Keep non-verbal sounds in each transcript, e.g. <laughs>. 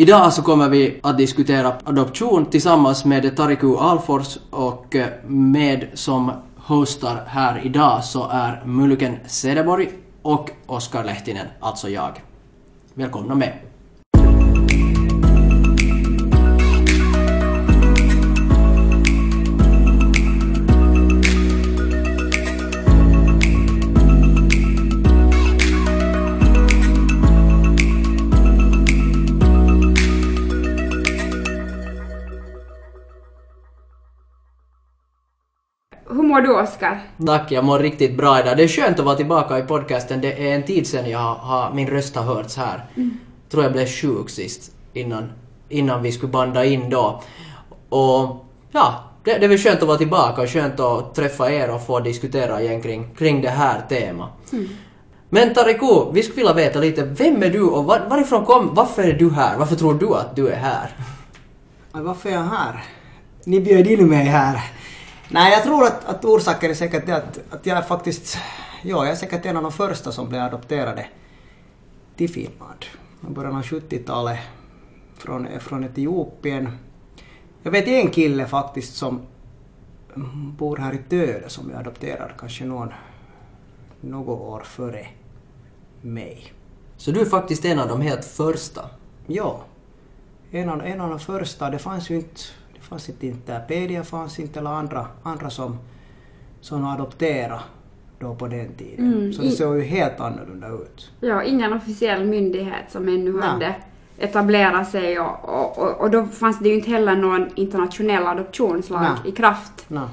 Idag så kommer vi att diskutera adoption tillsammans med Tariku Alfors och eh, med som hostar här idag så är Mulken Sedeborg och Oskar Lehtinen, alltså jag. Välkomna med. Mår du Oskar? Tack, jag mår riktigt bra idag. Det är skönt att vara tillbaka i podcasten. Det är en tid sedan jag har, min röst har hörts här. Tror jag blev sjuk sist innan, innan vi skulle banda in då. Och ja, det, det är väl skönt att vara tillbaka och skönt att träffa er och få diskutera igen kring, kring det här temat. Men Tariku, vi skulle vilja veta lite, vem är du och var, varifrån kom, varför är du här? Varför tror du att du är här? Varför är jag här? Ni bjöd in mig här. Nej, jag tror att, att orsaken är säkert att, att jag är faktiskt... Ja, jag är säkert en av de första som blev adopterade till Finland. I början av 70-talet från, från Etiopien. Jag vet en kille faktiskt som bor här i Töle som jag adopterade kanske någon, något år före mig. Så du är faktiskt en av de helt första. Ja. En av, en av de första, det fanns ju inte, fanns inte Interpedia fanns inte eller andra, andra som, som adopterade då på den tiden. Mm, Så det såg ju helt annorlunda ut. Ja, ingen officiell myndighet som ännu Nej. hade etablerat sig och, och, och, och då fanns det ju inte heller någon internationell adoptionslag Nej. i kraft. Nå.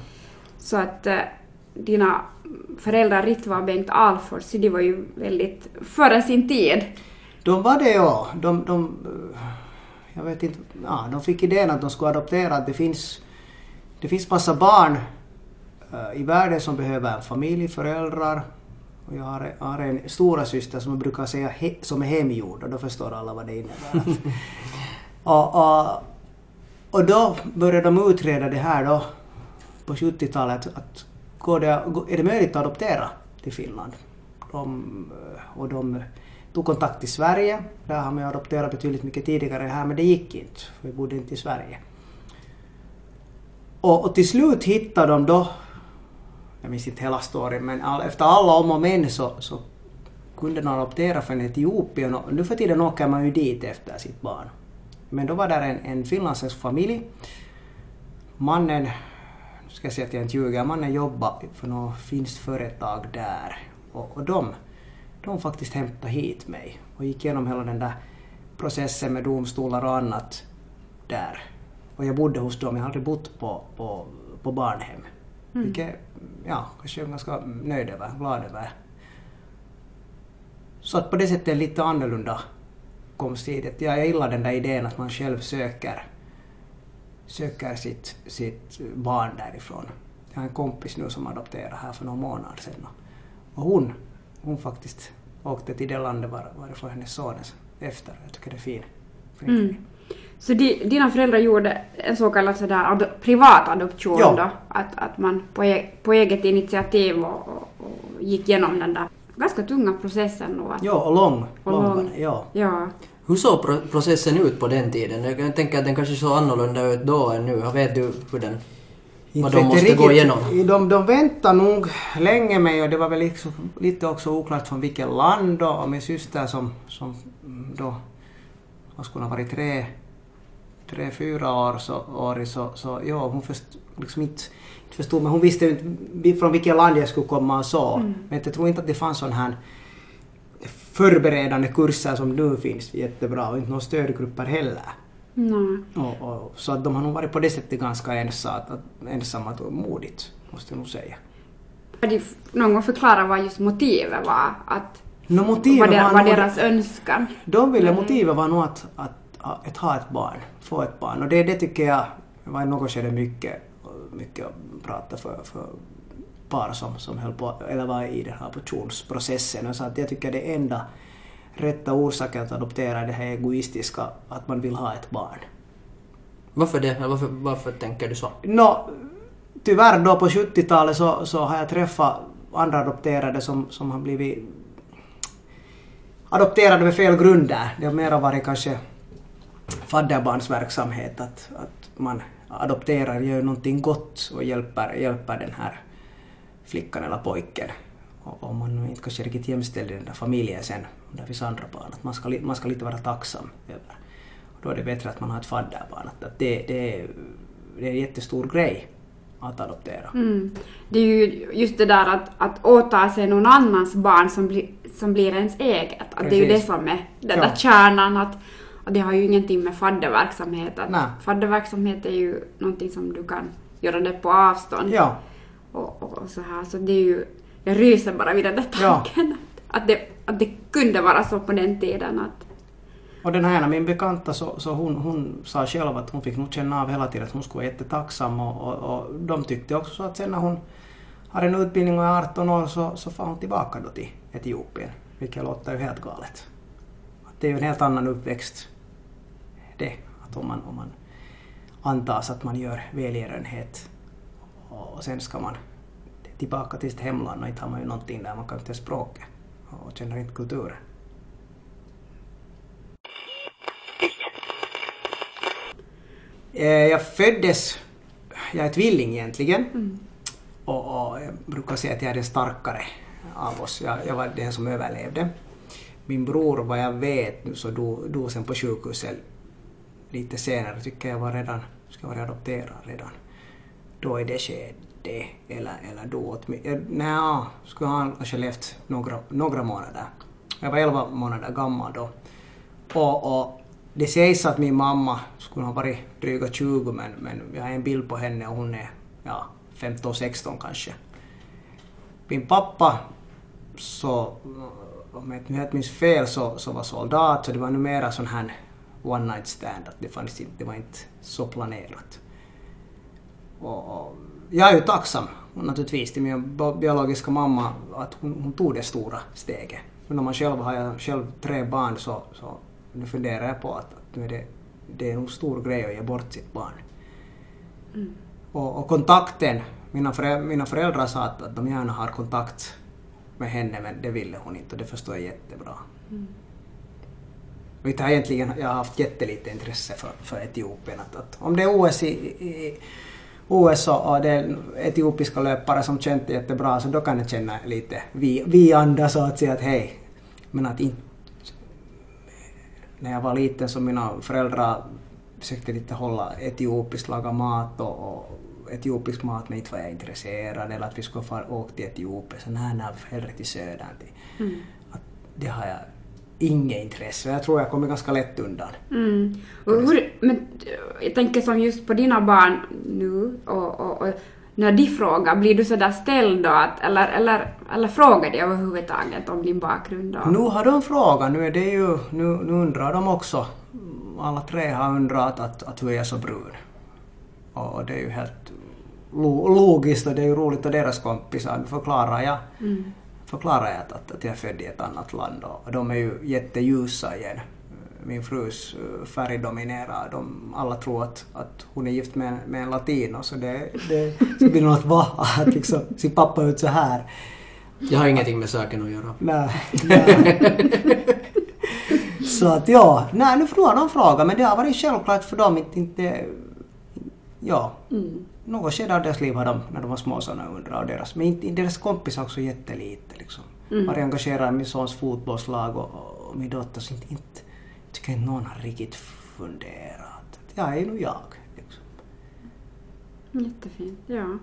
Så att eh, dina föräldrar Ritva och Bengt Alfors, de var ju väldigt före sin tid. De var det ja. De, de, eh, jag vet inte, ja, de fick idén att de skulle adoptera. att Det finns, det finns massa barn eh, i världen som behöver familj, föräldrar. Och jag har, har en stora syster som jag brukar säga he, som är hemgjord och då förstår alla vad det innebär. <laughs> och, och, och då började de utreda det här då på 70-talet. Att går det, är det möjligt att adoptera till Finland? De, och de tog kontakt till Sverige. Där har man ju adopterat betydligt mycket tidigare här men det gick inte. För vi bodde inte i Sverige. Och, och till slut hittade de då, jag minns inte hela storyn, men all, efter alla om och men så, så kunde de adoptera från Etiopien och nu för tiden åker man ju dit efter sitt barn. Men då var där en, en finlandssvensk familj. Mannen, nu ska jag säga att jag inte ljuger, mannen jobbade för något finskt företag där. Och, och de, de faktiskt hämtade hit mig och gick igenom hela den där processen med domstolar och annat där. Och jag bodde hos dem, jag hade bott på, på, på barnhem. Vilket, ja, kanske jag är ganska nöjd över, glad över. Så att på det sättet är lite annorlunda hit. Att Jag gillar den där idén att man själv söker, söker sitt, sitt barn därifrån. Jag har en kompis nu som adopterade här för några månader sedan. Och hon, hon faktiskt åkte till det landet var, varifrån hennes son är efter. Jag tycker det är fin. fin Mm. Så di, dina föräldrar gjorde en så kallad sådär ado, privat adoption Ja. då? Att, att man på, e, på eget initiativ och, och, och gick igenom den där ganska tunga processen nog. Att, Ja, och lång. Och lång, lång. Ja. ja. Hur såg pro- processen ut på den tiden? Jag tänker att den kanske såg annorlunda ut då än nu. Vet du hur den... Vad de måste gå igenom? De, de väntade nog länge med och det var väl liksom, lite också oklart från vilket land då. Och min syster som, som mm, då, vad skulle hon ha varit, tre, tre fyra år så, år så, så ja, hon först, liksom inte, inte förstod men hon visste ju inte från vilket land jag skulle komma och så. Men jag tror inte att det fanns sån här förberedande kurser som nu finns jättebra och inte några stödgrupper heller. Nej. Och, och, så att de har nog varit på det sättet ganska ensamma, att, ensamma och modigt, måste jag nog säga. Har de någon gång förklarat vad just motivet var? Att, No, motivet vad, var nog- deras önskan? De ville, motivet var nog att, att, att, att ha ett barn, få ett barn. Och det, det tycker jag var i något skede mycket, mycket att prata för, för par som, som höll på, eller var i den här adoptionsprocessen. Och så att jag tycker det enda rätta orsaken att adoptera det här egoistiska, att man vill ha ett barn. Varför det? Varför, varför tänker du så? Nå, tyvärr då på 70-talet så, så har jag träffat andra adopterade som, som har blivit adopterade med fel grunder. Det har mera varit kanske fadderbarnsverksamhet, att, att man adopterar, gör någonting gott och hjälper, hjälper den här flickan eller pojken. Om man inte kanske riktigt i den där familjen sen, det finns andra barn, att man ska, man ska lite vara tacksam över. Och då är det bättre att man har ett fadderbarn. Att, att det, det, är, det är en jättestor grej att adoptera. Mm. Det är ju just det där att, att åta sig någon annans barn som, bli, som blir ens eget. Att det är ju det Precis. som är den Ja. där kärnan. Att, och det har ju ingenting med fadderverksamhet att Nej. Fadderverksamhet är ju någonting som du kan göra det på avstånd. Ja, Och, och, och så här. Så det är ju, jag ryser bara vid den där Ja. tanken. Att, att, det, att det kunde vara så på den tiden att och den här min bekanta så, så hon, hon sa själv att hon fick nog känna av hela tiden att hon skulle vara jättetacksam och, och, och de tyckte också så att sen när hon har en utbildning och är 18 år så, så far hon tillbaka då till Etiopien. Vilket låter ju helt galet. Att det är ju en helt annan uppväxt det. Att om man, om man antas att man gör välgörenhet och sen ska man tillbaka till sitt hemland och inte har man ju någonting där man kan inte språket och känner inte kulturen. Eh, Jag föddes, jag är tvilling egentligen. Och, och jag brukar säga att jag är den starkare av oss. Jag, jag var den som överlevde. Min bror, vad jag vet nu, så dog, dog sen på sjukhuset lite senare. Tycker jag var redan, ska vara adopterad redan. Då i det skedet det Eller, eller då åt. Eh, Nej, skulle han kanske levt några, några månader. Jag var 11 månader gammal då. Och, och det sägs att min mamma skulle ha varit dryga 20 men, men jag har en bild på henne och hon är ja, 15-16 kanske. Min pappa, så, om jag inte minns fel, så, så var soldat så det var numera sån här one night stand, att det, fanns inte, det var inte så planerat. Och, och jag är ju tacksam naturligtvis till min bi- biologiska mamma att hon, hon tog det stora steget. Men om man själv har jag själv tre barn så, så nu funderar jag på att, att nu är det, det är nog stor grej att ge bort sitt barn. Och, och kontakten, mina, förä, mina föräldrar sa att, att de gärna har kontakt med henne men det ville hon inte och det förstår jag jättebra. Och inte har egentligen, jag har haft jättelite intresse för, för Etiopien. Att, att om det är OS i, i OS och det är etiopiska löpare som känt jättebra så då kan jag känna lite vi, vi-anda så att säga att hej. Men att inte... När jag var liten så mina föräldrar försökte lite hålla etiopiskt, laga mat och, och etiopisk mat men inte var jag intresserad eller att vi skulle få åka till Etiopien. Så nej, nej, hellre till södern. Till. Att det har jag inget intresse. Jag tror jag kommer ganska lätt undan. Mm. Och hur, men jag tänker som just på dina barn nu och, och, och när de frågar, blir du sådär ställd då att, eller, eller, eller frågar de överhuvudtaget om din bakgrund då? Nu har de frågat, nu är det ju, nu, nu undrar de också, alla tre har undrat att, att hur är jag så brun? Och det är ju helt lo, logiskt och det är ju roligt att deras kompisar, förklarar jag, förklarar jag att, att, jag är född i ett annat land och de är ju jätteljusa igen. Min frus eh, färg dominerar, de, alla tror att, att hon är gift med, med en latino så det, det så blir något va, att liksom, sin pappa ut så här. Jag har ingenting med saken att göra. Nej. nej. så att ja, nej nu får de fråga men det har varit självklart för dem inte, inte ja. Något skede av deras liv har de, när de var små, såna undrat och deras, men inte, deras kompisar också jättelite liksom. Varit engagerad i min sons fotbollslag och, och min dotter så inte, inte tycker inte någon har riktigt funderat. Jag är nog jag. Liksom. Jättefint, ja.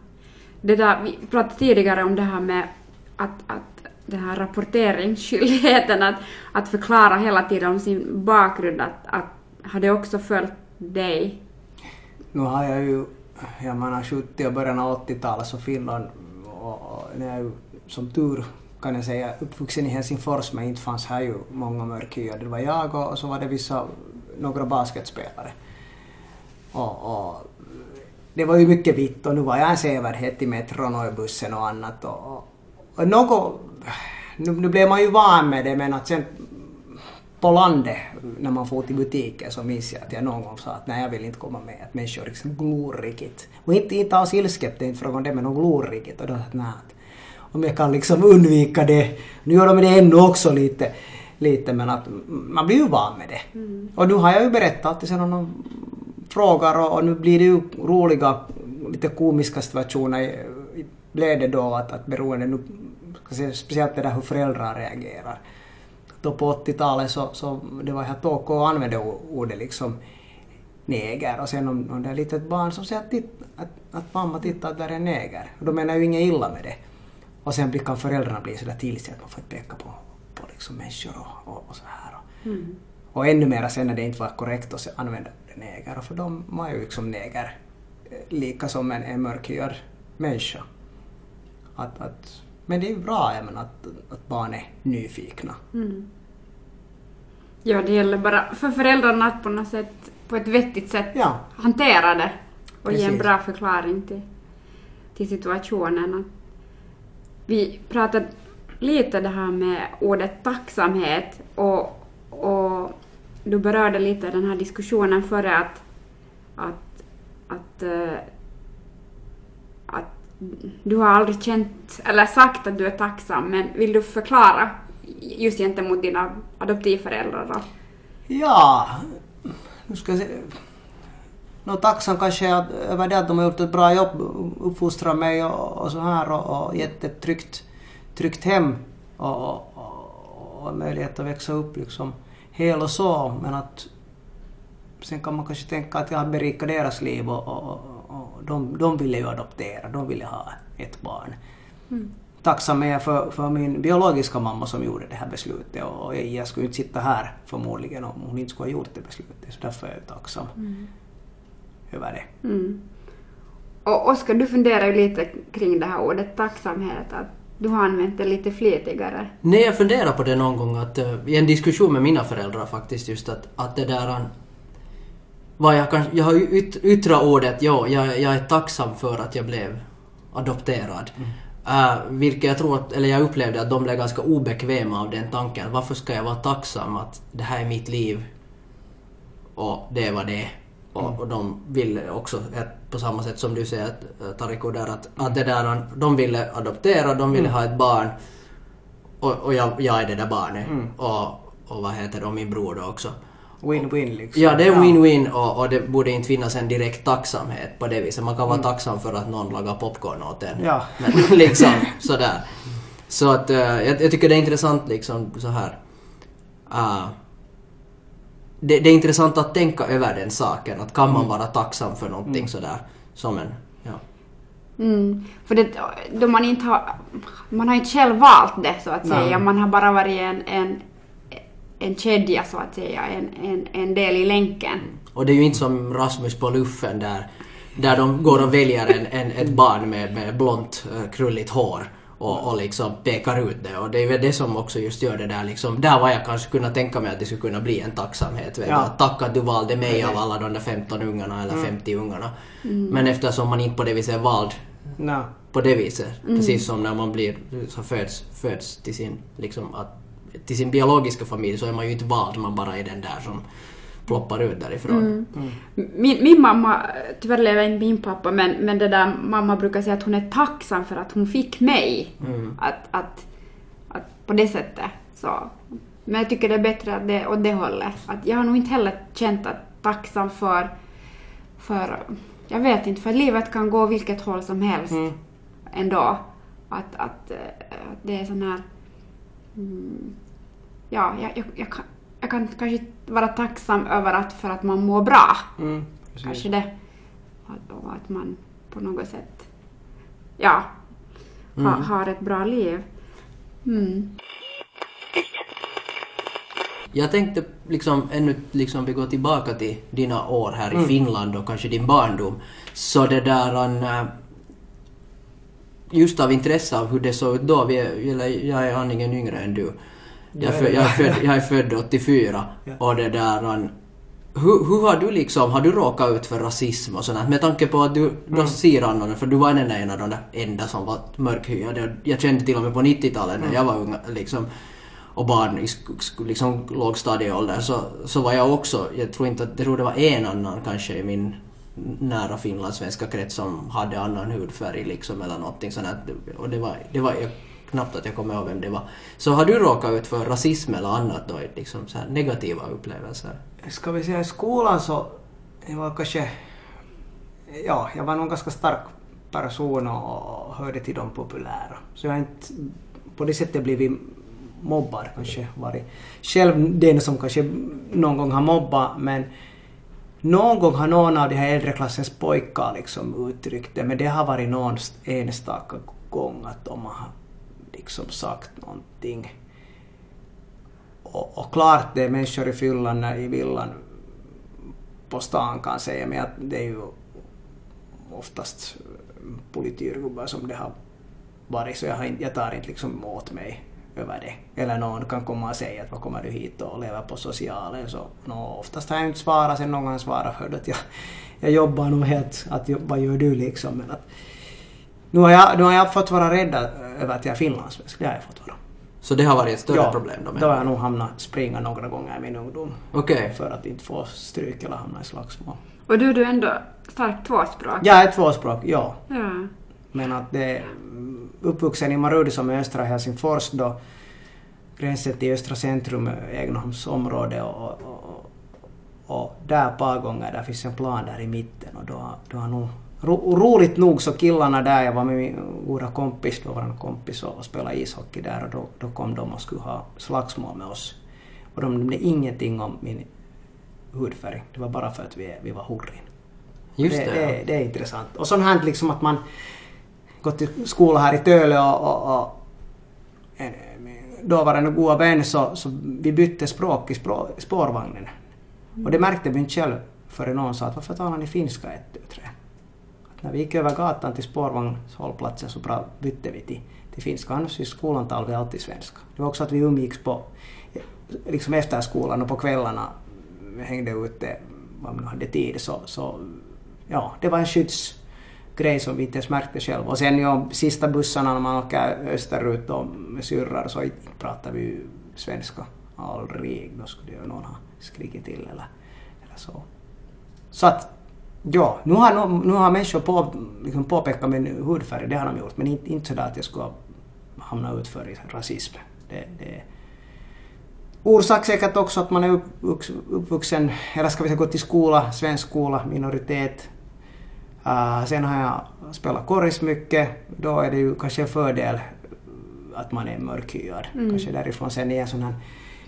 Det där, vi pratade tidigare om det här med att, att den här rapporteringsskyldigheten, att, att förklara hela tiden om sin bakgrund, att, att har det också följt dig? Nu har jag ju, jag menar 70 och början av 80-talet så Finland och, och när jag som tur kan jag säga uppvuxen i Helsingfors men inte fanns här ju många mörkhyade. Det var jag och, och så var det vissa, några basketspelare. Och, och det var ju mycket vitt och nu var jag en sevärdhet i metron och i bussen och annat. Och, och, och något, nu, nu blev man ju van med det men att sen på landet när man får till butiken så minns jag att jag någon gång sa att nej jag vill inte komma med, att människor liksom glor riktigt. Och inte, inte alls ilsket, det är inte frågan om det men de glor riktigt och då att nej, att om jag kan liksom undvika det, nu gör de det ännu också lite, lite men att man blir ju van med det. Och nu har jag ju berättat alltid sen om någon frågar och, och nu blir det ju roliga, lite komiska situationer blev det då att, att beroende nu, ska jag säga, speciellt det där hur föräldrar reagerar. Då på 80-talet så, så det var helt ok att använda ordet liksom neger och sen om, om det är ett litet barn som säger att, titt, att, att mamma tittar att där är en neger. Och då menar ju inget illa med det. Och sen kan föräldrarna bli sådär till sig att man får peka på, på liksom människor och, och, och så här. Mm. Och ännu mer sen när det inte var korrekt att använda ordet neger. För de var ju liksom neger eh, lika som en, en mörkhyad människa. Att, att, men det är ju bra menar, att, att barn är nyfikna. Mm. Ja, det gäller bara för föräldrarna att på något sätt, på ett vettigt sätt Ja. hantera det och ge en Precis. bra förklaring till, till situationen. Vi pratade lite det här med ordet tacksamhet och, och du berörde lite den här diskussionen före att, att, att, eh, att du har aldrig känt eller sagt att du är tacksam men vill du förklara just gentemot dina adoptivföräldrar då? Ja, nu ska jag se. Nå, tacksam kanske att, över det att de har gjort ett bra jobb, uppfostrat mig och, och så här och, och gett ett tryggt, tryggt hem och, och, och, möjlighet att växa upp liksom hel och så. Men att sen kan man kanske tänka att jag har berikat deras liv och, och, och de, de ville ju adoptera, de ville ha ett barn. Tacksam är jag för, för min biologiska mamma som gjorde det här beslutet och jag skulle inte sitta här förmodligen om hon inte skulle ha gjort det beslutet. Så därför är jag tacksam över det. Mm. Och Oskar, du funderar ju lite kring det här ordet tacksamhet, att du har använt det lite flitigare. Nej, jag funderar på det någon gång att eh, i en diskussion med mina föräldrar faktiskt just att, att det där vad jag, kan, jag har yt, yttrat ordet ja, jag, jag är tacksam för att jag blev adopterad. Uh, vilket jag tror att, eller jag upplevde att de blev ganska obekväma av den tanken. Varför ska jag vara tacksam att det här är mitt liv och det vad det. Och, och de ville också, att på samma sätt som du säger eh, Tariko där, att, att det där, de ville adoptera, de ville ha ett barn och, och jag, jag är det där barnet. Och, och vad heter det, och min bror då också. Win-win liksom. Ja, det är win-win och, och det borde inte finnas en direkt tacksamhet på det viset. Man kan vara tacksam för att någon lagar popcorn åt en. Ja. Men <laughs> liksom sådär. Så att eh, jag, jag tycker det är intressant liksom så här. ah, det, det är intressant att tänka över den saken. Att kan man vara tacksam för någonting sådär som en... Ja. Mm. För det, då man inte har, man har inte själv valt det så att säga, man har bara varit en, en, en kedja så att säga, en, en, en del i länken. Och det är ju inte som Rasmus på luffen där, där de går och väljer en, en, ett barn med, med blont eh, krulligt hår och, och liksom pekar ut det. Och det är väl det som också just gör det där liksom, där var jag kanske kunna tänka mig att det skulle kunna bli en tacksamhet. Vet Ja. du, att tack att du valde mig av alla de där 15 ungarna eller 50 ungarna. Men eftersom man inte på det viset är vald Nå, på det viset. Precis som när man blir, så föds, föds till, sin, liksom, att, till sin biologiska familj så är man ju inte vald, man bara är den där som ploppar ut därifrån. Min, min mamma, tyvärr lever inte min pappa, men, men det där mamma brukar säga att hon är tacksam för att hon fick mig. Att, att, att på det sättet så. Men jag tycker det är bättre att det åt det hållet. Att jag har nog inte heller känt att tacksam för, för, jag vet inte, för livet kan gå vilket håll som helst ändå. Att, att, eh, att det är sån här, mm, ja, jag, jag, jag, kan, jag kan kanske vara tacksam över att för att man mår bra. mm. Kanske det. Att, och att man på något sätt, ja, ha, har ett bra liv. Mm. Jag tänkte liksom ännu liksom vi går tillbaka till dina år här i Finland och kanske din barndom. Så det där äh, just av intresse av hur det såg ut då, vi jag är aningen yngre än du. Jag, är född, jag, är född, jag är född 84 Ja. och det där hur, hur har du liksom, har du råkat ut för rasism och sånt Med tanke på att du, då ser annorlånda, för du var den en av de där enda som var mörkhyade. Jag kände till och med på 90-talet när jag var ung liksom, och barn i liksom lågstadieålder så, så var jag också, jag tror inte att, jag tror det var en annan kanske i min nära finlandssvenska krets som hade annan hudfärg liksom eller någonting sånt. Och det var, det var, jag knappt att jag kommer ihåg vem det var. Så har du råkat ut för rasism eller annat då, liksom så här negativa upplevelser? Ska vi säga i skolan så, jag var kanske, ja, jag var nog ganska stark person och hörde till de populära. Så jag har inte på det sättet blivit mobbad kanske, varit själv den som kanske någon gång har mobbat men någon gång har någon av de här äldre klassens pojkar liksom uttryckt det men det har varit någon enstaka gång att de har liksom sagt någonting. Och, och klart det är människor i fyllan, i villan på stan kan säga men det är ju oftast politikergubbar som det har varit så jag, har jag tar inte liksom åt mig över det. Eller någon kan komma och säga att vad kommer du hit och lever på socialen så no, oftast har jag inte svarat sen någon svarar för att jag, jag jobbar nog helt, att vad gör du liksom. Men att, nu, har jag, nu har jag fått vara rädd över att jag är finlandssvensk, det har jag fått vara. Så det har varit ett större ja, problem då? då har jag nog hamnat springa några gånger i min ungdom. Okay. För att inte få stryk eller hamna i slagsmål. Och du, du är ändå starkt tvåspråkig? Jag är tvåspråk, ja. ja. Men att det är uppvuxen i Marudi som är östra Helsingfors då gränsen till östra centrum, Egenholmsområdet och, och, och, och där ett par gånger, där finns en plan där i mitten och då, då har nog ro, roligt nog så killarna där, jag var med min goda kompis, dåvarande kompis och, och spelade ishockey där och då, då kom de och skulle ha slagsmål med oss. Och de nämnde ingenting om min hudfärg, det var bara för att vi, vi var hurrin. Just det, det, ja. det, det, är intressant. Och sånt här liksom att man gått till skola här i Töle och, och, och en, dåvarande goda vän så, så vi bytte språk i spår, spårvagnen. Och det märkte vi inte själv förrän någon sa att varför talar ni finska 1, 2, 3? När vi gick över gatan till spårvagnshållplatsen så bra bytte vi till, till finska. Annars i skolan talade vi alltid svenska. Det var också att vi umgicks på, liksom efter skolan och på kvällarna hängde ute vad man hade tid så, så ja, det var en skyddsgrej som vi inte ens märkte själv. Och sen ja, sista bussarna när man åker österut och med syrrar så pratar vi ju svenska. Aldrig, då skulle ju någon ha skrikit till eller, eller så. Så att, ja, nu har, nu har människor på, liksom påpekat min hudfärg, det har de gjort, men inte, inte sådär att jag skulle hamna utför i rasism. Det, det, Orsak säkert också att man är uppvuxen, eller ska vi säga gått i skola, svensk skola, minoritet. Uh, sen har jag spelat korris mycket. Då är det ju kanske en fördel att man är mörkhyad. Mm. Kanske därifrån sen är en sån här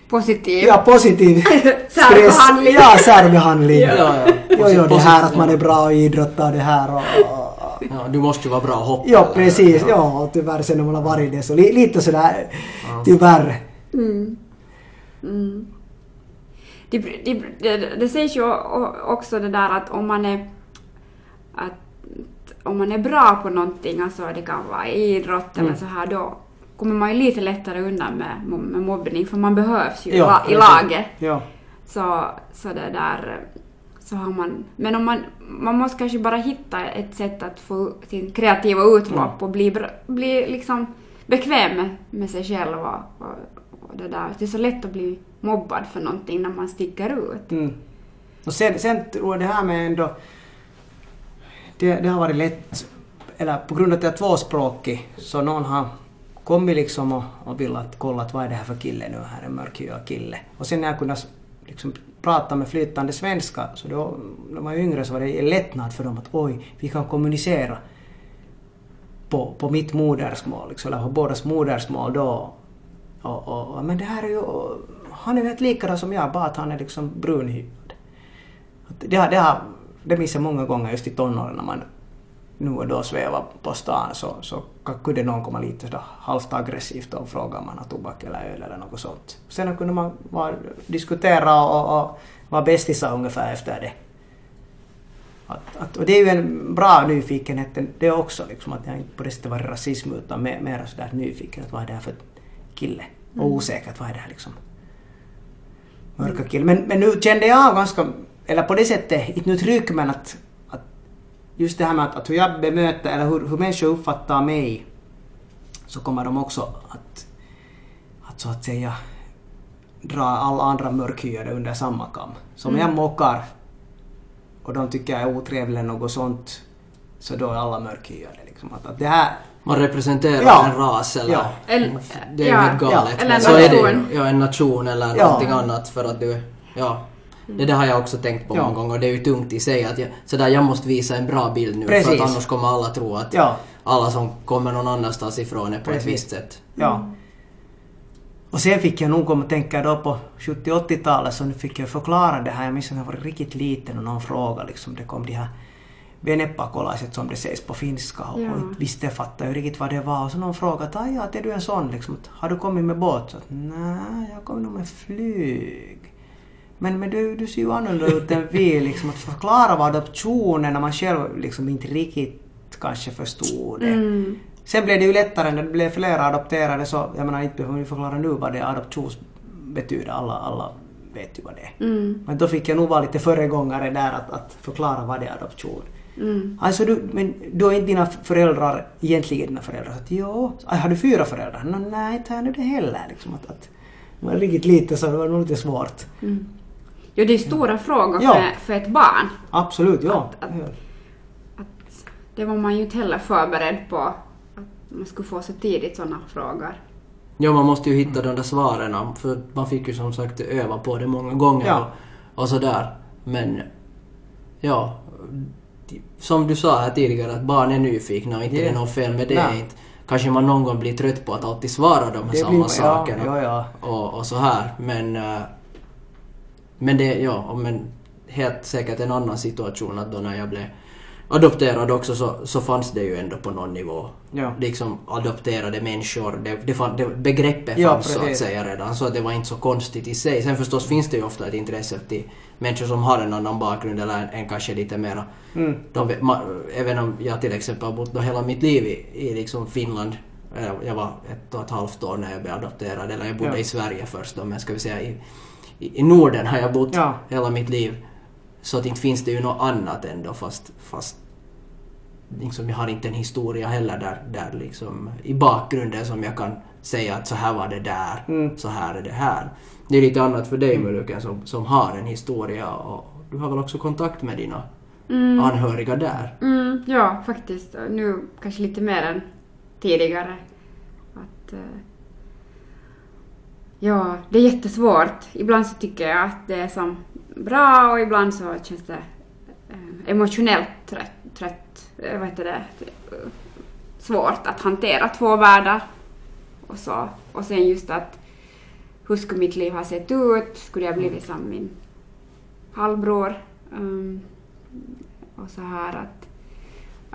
Positiv. Ja, positiv <laughs> särbehandling. Ja, särbehandling. ja, ja. Jo, jo, det här att man är bra och det här och, Ja, du måste ju vara bra hoppa. Ja, precis. Ja, och tyvärr sen när man har varit det så li, lite sådär, ja. tyvärr. Mm. Mm. Det, det, det, det sägs ju också det där att om man är att om man är bra på någonting, alltså det kan vara idrott eller mm. så här, då kommer man ju lite lättare undan med, med mobbning för man behövs ju ja, i laget. Ja. Så, så det där så har man, men om man, man måste kanske bara hitta ett sätt att få sin kreativa utlopp mm. och bli, bli liksom bekväm med, med sig själv och, och, och, det där. Det är så lätt att bli mobbad för någonting när man sticker ut. Mm. Och sen, sen tror jag det här med ändå det, det har varit lätt, eller på grund av att jag är tvåspråkig, så någon har kommit liksom och, och vill att kolla att vad är det här för kille nu, här är en mörkhyad kille. Och sen när jag kunde liksom prata med flytande svenska, så då, när man var yngre så var det en lättnad för dem att oj, vi kan kommunicera på, på mitt modersmål, liksom, eller på bådas modersmål då. Och, och, och, men det här är ju, han är helt likadan som jag, bara att han är liksom brunhyad. Det, det, det minns jag många gånger just i tonåren när man nu och då svävar på stan så, så kunde någon komma lite sådär halvt aggressivt och fråga om man har tobak eller öl eller något sånt. Sen kunde man bara diskutera och, och vara bästisar ungefär efter det. Att, att, och det är ju en bra nyfikenhet det också, liksom, att jag inte på det sättet varit rasism utan mer, mer sådär nyfiken, att vad är det här för kille? Och mm. osäkert, vad är det här liksom? Mörka kille. Men, men nu kände jag ganska, eller på det sättet, inte nu tryck men att just det här med att, att hur jag bemöter, eller hur, hur människor uppfattar mig, så kommer de också att, att så att säga dra alla andra mörkhyade under samma kam. Så om mm. jag mockar och de tycker jag är otrevlig eller något sånt, så då är alla mörkhyade. Liksom. Att, att det här, man representerar Ja. en ras eller... Ja. Eller- det är ju ja, helt galet. eller men en så är det ju. nation. Ja, en nation eller Ja. någonting annat för att du... Ja. Det där har jag också tänkt på Ja. många gånger och det är ju tungt i sig att jag, sådär, jag måste visa en bra bild nu för Precis. att annars kommer alla tro att Ja. alla som kommer någon annanstans ifrån är på ett Precis. visst sätt. Ja. Och sen fick jag nog komma att tänka då på 70-80-talet så nu fick jag förklara det här. Jag minns när jag var riktigt liten och någon fråga liksom. Det kom de här venepakolaiset som det sägs på finska och, Ja. och inte visste fattade ju riktigt vad det var. Och så någon frågade att ja, att är du en sån liksom? Att, har du kommit med båt? Så att, nej, jag kom nog med flyg. Men, men du, du ser ju annorlunda ut än vi liksom. Att förklara vad adoptionen när man själv liksom inte riktigt kanske förstod det. Mm. Sen blev det ju lättare när det blev flera adopterade så, jag menar inte behöver vi förklara nu vad det adoption betyder, alla, alla vet ju vad det är. Mm. Men då fick jag nog vara lite föregångare där att, att förklara vad det är adoption. Mm. Alltså du, men då är inte dina föräldrar egentligen dina föräldrar? Så att, jo, har du fyra föräldrar? Nej, inte har jag nu det heller. Liksom, att, att, man riktigt lite så det var nog lite svårt. Mm. Jo, det är stora frågor Ja. för, för ett barn. Absolut, ja. Att- att- Att det var man ju inte heller förberedd på. Att man skulle få så tidigt sådana frågor. Ja, man måste ju hitta de där svaren för man fick ju som sagt öva på det många gånger Ja. och, och sådär. Men ja, som du sa här tidigare att barn är nyfikna och inte Ja. det är något fel med det. Nej. Inte. Kanske man någon gång blir trött på att alltid svara de här Det samma blir- ja, sakerna ja, ja. Och, och så här. Men, eh, men det, ja, men helt säkert en annan situation att då när jag blev adopterad också så, så fanns det ju ändå på någon nivå Ja. liksom adopterade människor. Det, det, fann, det, begreppet Ja, fanns så att säga redan, så att det var inte så konstigt i sig. Sen förstås finns det ju ofta ett intresse till människor som har en annan bakgrund eller en, en kanske lite mera... Mm. De, vet- ma, även om jag till exempel har bott då hela mitt liv i, i liksom Finland. eh, Jag var ett och ett halvt år när jag blev adopterad, eller jag bodde Ja. i Sverige först då, men ska vi säga i, i, Norden har jag bott Ja. hela mitt liv. Så att inte finns det ju något annat ändå fast, fast liksom, jag har inte en historia heller där, där liksom, i bakgrunden som jag kan säga att så här var det där, Mm. så här är det här. Det är lite annat för dig Muluken som, som har en historia och du har väl också kontakt med dina Mm. anhöriga där? Mm, ja, faktiskt. Nu kanske lite mer än tidigare. Att, eh, ja, det är jättesvårt. Ibland så tycker jag att det är som bra och ibland så känns det eh, emotionellt trött, trött eh, vad heter det, svårt att hantera två världar. Och, så. och sen just att hur skulle mitt liv ha sett ut? Skulle jag blivit som min halvbror? Um, och så här att,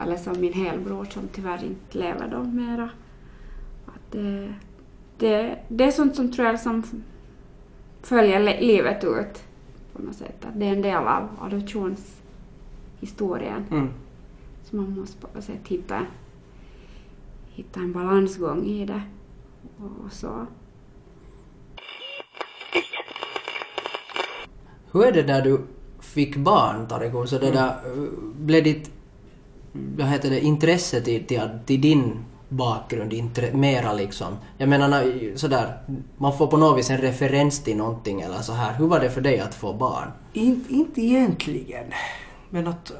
eller som min helbror som tyvärr inte lever då mera. Att det, det, det är sånt som tror jag som följer li- livet ut på något sätt. Att det är en del av adoptionshistorien. Mm. Så man måste på något sätt hitta, hitta en balansgång i det. Och så. Hur är det när du fick barn? Så det där, eh, blev ditt vad heter det, intresse till, till, till din bakgrund intre, mera liksom? Jag menar sådär, man får på något vis en referens till någonting eller så här. Hur var det för dig att få barn? In, inte egentligen. Men att äh,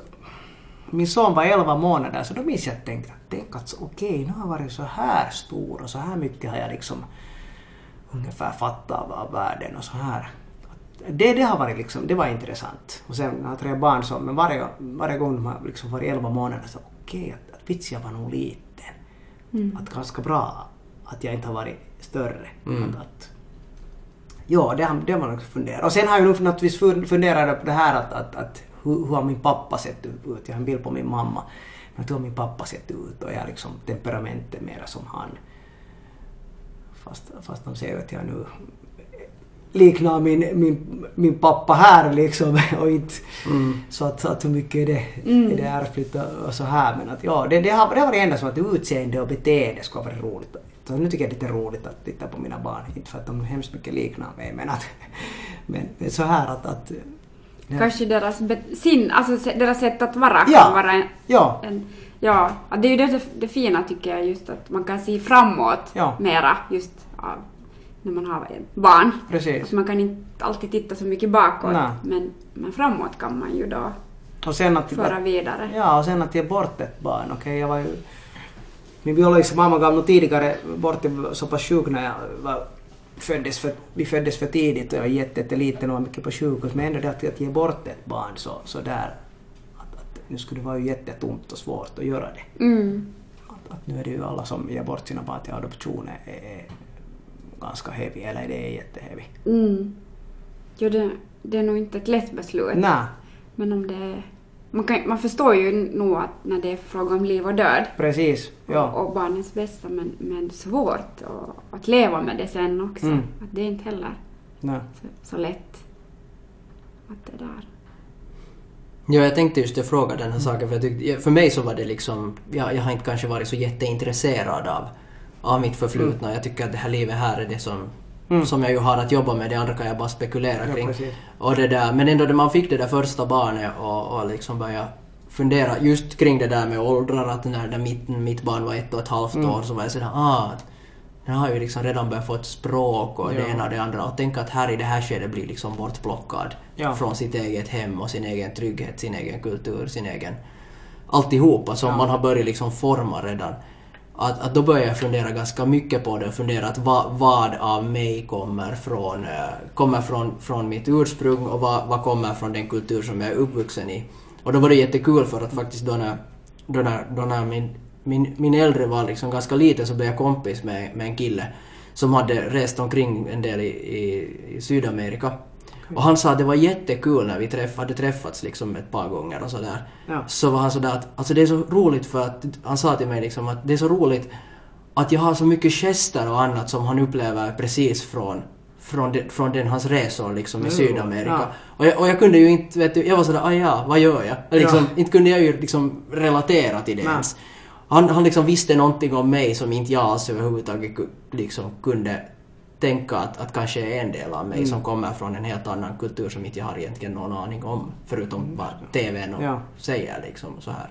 min son var 11 månader så då minns jag att tänka, tänk att okej, okej, nu har jag varit så här stor och så här mycket har jag liksom ungefär fattat av, världen och så här. Det, det har varit liksom, det var intressant. Och sen har jag tre barn så, men varje, varje gång de har liksom varit 11 månader så okej, att, att vits jag var nog liten. Att ganska bra att jag inte har varit större. Mm. Att, att, Ja, det har, det har man också funderat. Och sen har jag nog naturligtvis fun- funderat på det här att, att, att hur, hur har min pappa sett ut? Jag har en bild på min mamma. Men hur har min pappa sett ut? Och jag liksom temperamentet mera som han. Fast, fast de säger att jag nu liknar min, min, min pappa här liksom. <laughs> Och inte, Mm. så att, att hur mycket är det, är det ärftligt och, och så här. Men att ja, det, det, har, det har varit ändå så att utseende och beteende skulle varit roligt. Så nu tycker jag det är lite roligt att titta på mina barn. Inte för att de hemskt mycket liknar mig men att... <laughs> Men, så här att... att ja. Kanske deras sin, alltså deras sätt att vara Ja. kan vara en, Ja, en ja, det är ju det, det fina tycker jag just att man kan se framåt Ja. mera just av, när man har ett barn. precis. Att man kan inte alltid titta så mycket bakåt Nej. men, men framåt kan man ju då Och sen att... föra vidare. Ja, och sen att ge bort ett barn. Okej, jag var ju... Min biologiska mamma gav nog tidigare bort, så pass sjuk när jag var, föddes för, vi föddes för tidigt och jag var jätteliten och var mycket på sjukhus. Men ändå det att, att ge bort ett barn så, så där, att, att nu skulle det vara ju jättetomt och svårt att göra det. Mm. Att, att nu är det ju alla som ger bort sina barn till adoption är, är ganska heavy, eller det är jätteheavy. Mm. Jo, det, det är nog inte ett lätt beslut. Nej, Men om det är... Man, kan, man förstår ju nog att när det är fråga om liv och död precis. Ja. och, och barnens bästa, men, men svårt och, att leva med det sen också. Mm. Att det är inte heller Nej. så, så lätt. Att det där... Ja, jag tänkte just det fråga den här saken för jag tyckte, för mig så var det liksom, jag, jag har inte kanske varit så jätteintresserad av, av mitt förflutna. Jag tycker att det här livet här är det som, Mm. som jag ju har att jobba med, det andra kan jag bara spekulera Ja, kring. precis. och det där, men ändå när man fick det där första barnet och, och liksom börja fundera just kring det där med åldrar, att när, när mitt, mitt barn var ett och ett halvt Mm. år så var jag sådär ah, att den har ju liksom redan börjat få ett språk och det Ja. ena och det andra och tänk att här i det här skedet blir liksom bortplockad Ja. från sitt eget hem och sin egen trygghet, sin egen kultur, sin egen alltihopa som Ja. man har börjat liksom forma redan. Att, att då börjar jag fundera ganska mycket på det och fundera att vad, vad av mig kommer från, eh, kommer från, från mitt ursprung och vad, vad kommer från den kultur som jag är uppvuxen i. Och då var det jättekul för att faktiskt då när, då när, då när min, min, min äldre var liksom ganska liten så blev jag kompis med, med en kille som hade rest omkring en del i, i, i Sydamerika. Och han sa att det var jättekul när vi träff, hade träffats liksom ett par gånger och sådär. Ja. Så var han sådär att alltså det är så roligt för att han sa till mig liksom att det är så roligt att jag har så mycket gester och annat som han upplever precis från från, de, från den hans resor liksom i Jo, Sydamerika. ja. Och, jag, och jag kunde ju inte, vet du, jag var sådär, ah ja, vad gör jag? Liksom, Inte kunde jag ju liksom relatera till det ens. Han, han liksom visste någonting om mig som inte jag alls överhuvudtaget liksom kunde tänka att, att kanske är en del av mig Mm. som kommer från en helt annan kultur som inte jag har egentligen någon aning om. Förutom vad TVn och Ja. säger liksom så här.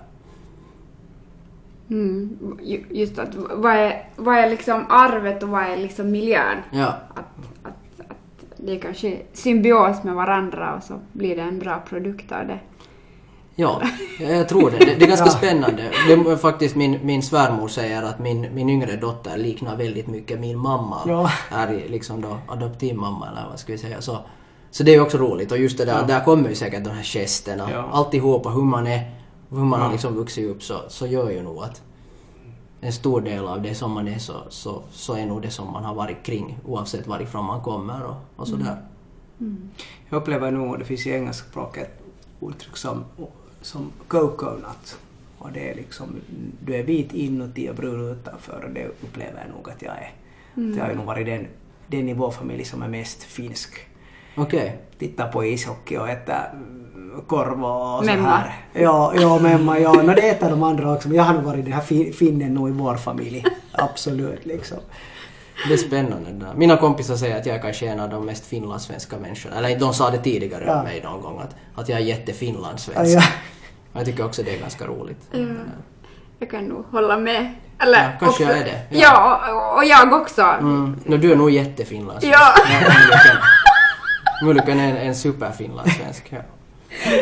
Mm. Ju- Just att vad är, vad är liksom arvet och vad är liksom miljön? Ja. Att, att, att det är kanske symbios med varandra och så blir det en bra produkt av det. Ja, jag tror det. Det, det är ganska Ja. spännande. Det är faktiskt min, min svärmor säger att min, min yngre dotter liknar väldigt mycket min mamma. Ja. Är liksom då adoptivmamma eller vad ska vi säga. Så, så det är ju också roligt och just det där, Ja. där kommer ju säkert de här gesterna. Ja. Alltihopa, hur man är, hur man har Ja. liksom vuxit upp så, så gör ju nog att en stor del av det som man är så, så, så är nog det som man har varit kring oavsett varifrån man kommer och, och sådär. Jag upplever nog, det finns i engelska språket ett uttryck som, som coconut. Och det är liksom, du är vit inuti och brun utanför och det upplever jag nog att jag är. Mm. Jag har ju nog varit den, den i vår familj som är mest finsk. Okej. Tittar på ishockey och äter korv och så Memma. här. Ja, ja, memma, ja. No, det äter de andra också. Men jag har nog varit den här fin- finnen nog i vår familj. <laughs> Absolut liksom. Det är spännande. det där. Mina kompisar säger att jag är kanske en av de mest finlandssvenska människorna. Eller de sa det tidigare Ja. om mig någon gång att, att jag är Ja, jättefinlandssvensk. ja. Och Jag tycker också det är ganska roligt. Ja. Jag kan nog hålla med. Eller Ja, kanske också, jag är det. Ja. Ja, och- och jag också. Mm. No, du är nog jättefinlandssvensk. Ja. <laughs> Mulliken är en, en superfinlandssvensk. Ja. <laughs>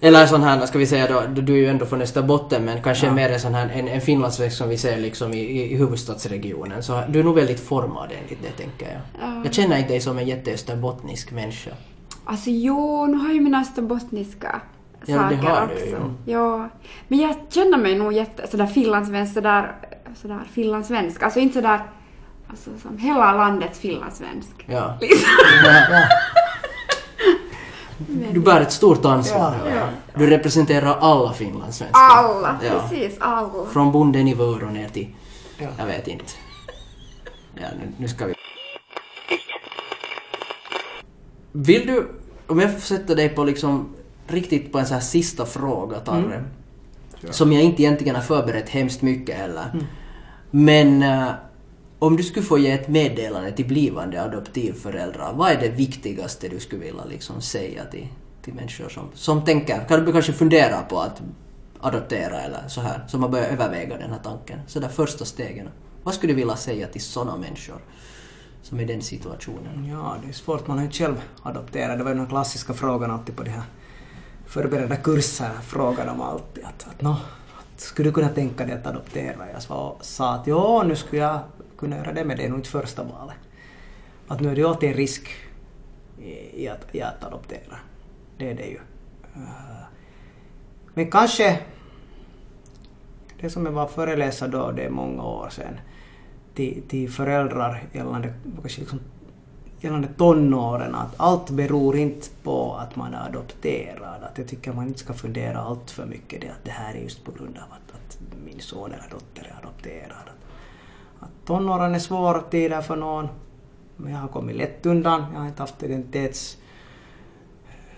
Eller sån här, ska vi säga då, du du är ju ändå från Österbotten men kanske Ja. mer en sån här, en, en finlandssvensk som vi ser liksom i, i, i huvudstadsregionen. Så du är nog väldigt formad enligt det tänker jag. Ja. Jag känner inte dig som en jätteösterbottnisk människa. Alltså jo, nu har jag ju mina österbottniska Ja, det saker har du också. ju. Ja. Men jag känner mig nog jätte sådär finlandssvensk, sådär, sådär finlandssvensk. Alltså inte sådär, alltså som hela landets finlandssvensk. Ja. Liksom. Ja. Du bär ett stort ansvar. Ja. Ja. Du representerar alla finlandssvenskar. Alla, Ja. precis alla. Från bondenivå och ner till... Ja. Jag vet inte. Ja, nu, nu ska vi... Vill du, om jag får sätta dig på liksom riktigt på en sån här sista fråga, Tarre. Som jag inte egentligen har förberett hemskt mycket heller. Men eh, om du skulle få ge ett meddelande till blivande adoptivföräldrar, vad är det viktigaste du skulle vilja liksom säga till, till människor som, som tänker, kan du kanske fundera på att adoptera eller så här, som har börjat överväga den här tanken, så där första stegen. Vad skulle du vilja säga till sådana människor som är i den situationen? Ja, det är svårt. Man har ju inte själv adopterat. Det var ju den klassiska frågan alltid på de här förberedda kurserna. Frågan om alltid att, att nå, skulle du kunna tänka dig att adoptera? Jag sa, sa att ja, nu skulle jag kunna göra det, men det är nog inte första valet. Att nu är det ju alltid en risk i, att, i att adoptera. Det är det ju. Eh, men kanske, det som jag var föreläsare då, det är många år sedan, till, till föräldrar gällande, kanske liksom, gällande tonåren, att allt beror inte på att man är adopterad. Att jag tycker man inte ska fundera allt för mycket det att det här är just på grund av att, att min son eller dotter är adopterad. Att, tonåren är svår tider för någon, men jag har kommit lätt undan. Jag har inte haft identitets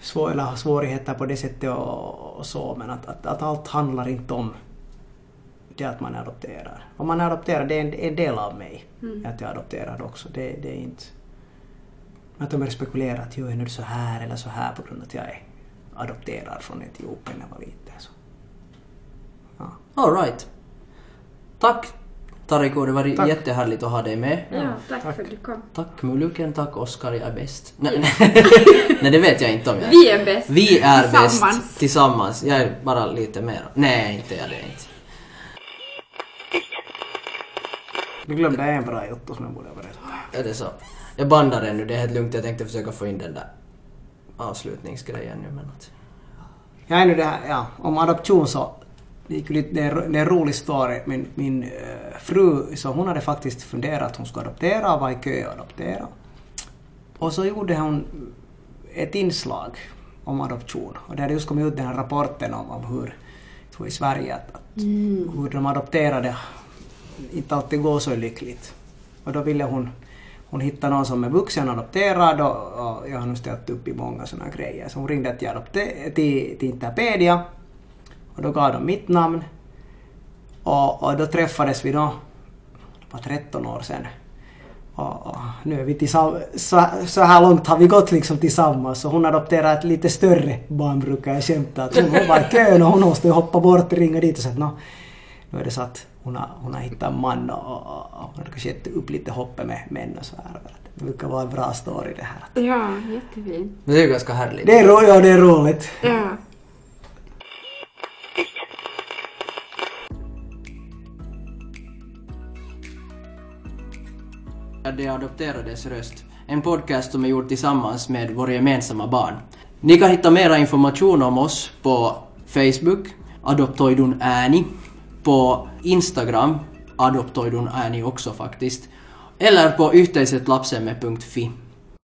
svår, eller svårigheter på det sättet och, och så, men att, att, att allt handlar inte om det att man är adopterad. Om man är adopterad, det är en, en del av mig. Mm. Att jag är adopterad också. Det, det är inte... Att de börjar spekulera att jo, är nu så här eller så här på grund av att jag är adopterad från Etiopien när jag var liten. Så. Ja. Alright. Tack Tariko, det var Tack. jättehärligt att ha dig med. Ja, tack, tack. för att du kom. Tack Muluken, tack Oskar, jag är bäst. Nej, <laughs> nej, det vet jag inte om jag är. Vi är bäst. Vi är Tillsammans. bäst tillsammans. Jag är bara lite mer. Nej, inte jag det är inte. Du glömde en bra Jotto som jag borde ha berättat. Är det så? Jag bandar den nu, det är helt lugnt. Jag tänkte försöka få in den där avslutningsgrejen nu men att... Ja, nu det här, ja, om adoption så gick ju lite, det, är, det är en rolig story. Min, min eh, fru, så hon hade faktiskt funderat att hon skulle adoptera och var i kö att adoptera. Och så gjorde hon ett inslag om adoption. Och det hade just kommit ut den här rapporten om, om hur, tror i Sverige, att, att hur de adopterade inte alltid går så lyckligt. Och då ville hon, hon hitta någon som är vuxen adopterad och, och jag har nu ställt upp i många sådana grejer. Så hon ringde till, till, till Interpedia och då gav de mitt namn. Och, och då träffades vi då, det var 13 år sedan. Och, och nu är vi tillsammans, så, så här långt har vi gått liksom tillsammans. Så hon adopterade ett lite större barn brukar jag skämta. Att hon var i kön och hon måste hoppa bort och ringa dit och säga "Nå, nu är det så att hon har, hon har hittat en man och, och, och hon har kanske gett upp lite hoppet med män och så här. Det brukar vara en bra story det här. Ja, jättefint. Det är ju ganska härligt. Det är, ro, ja, det är roligt. Ja. De adopterades röst. En podcast som är gjord tillsammans med våra gemensamma barn. Ni kan hitta mera information om oss på Facebook, Adoptoidun ääni, på Instagram, Adoptoidun ääni också faktiskt, eller på yhteisetlapsemme.fi.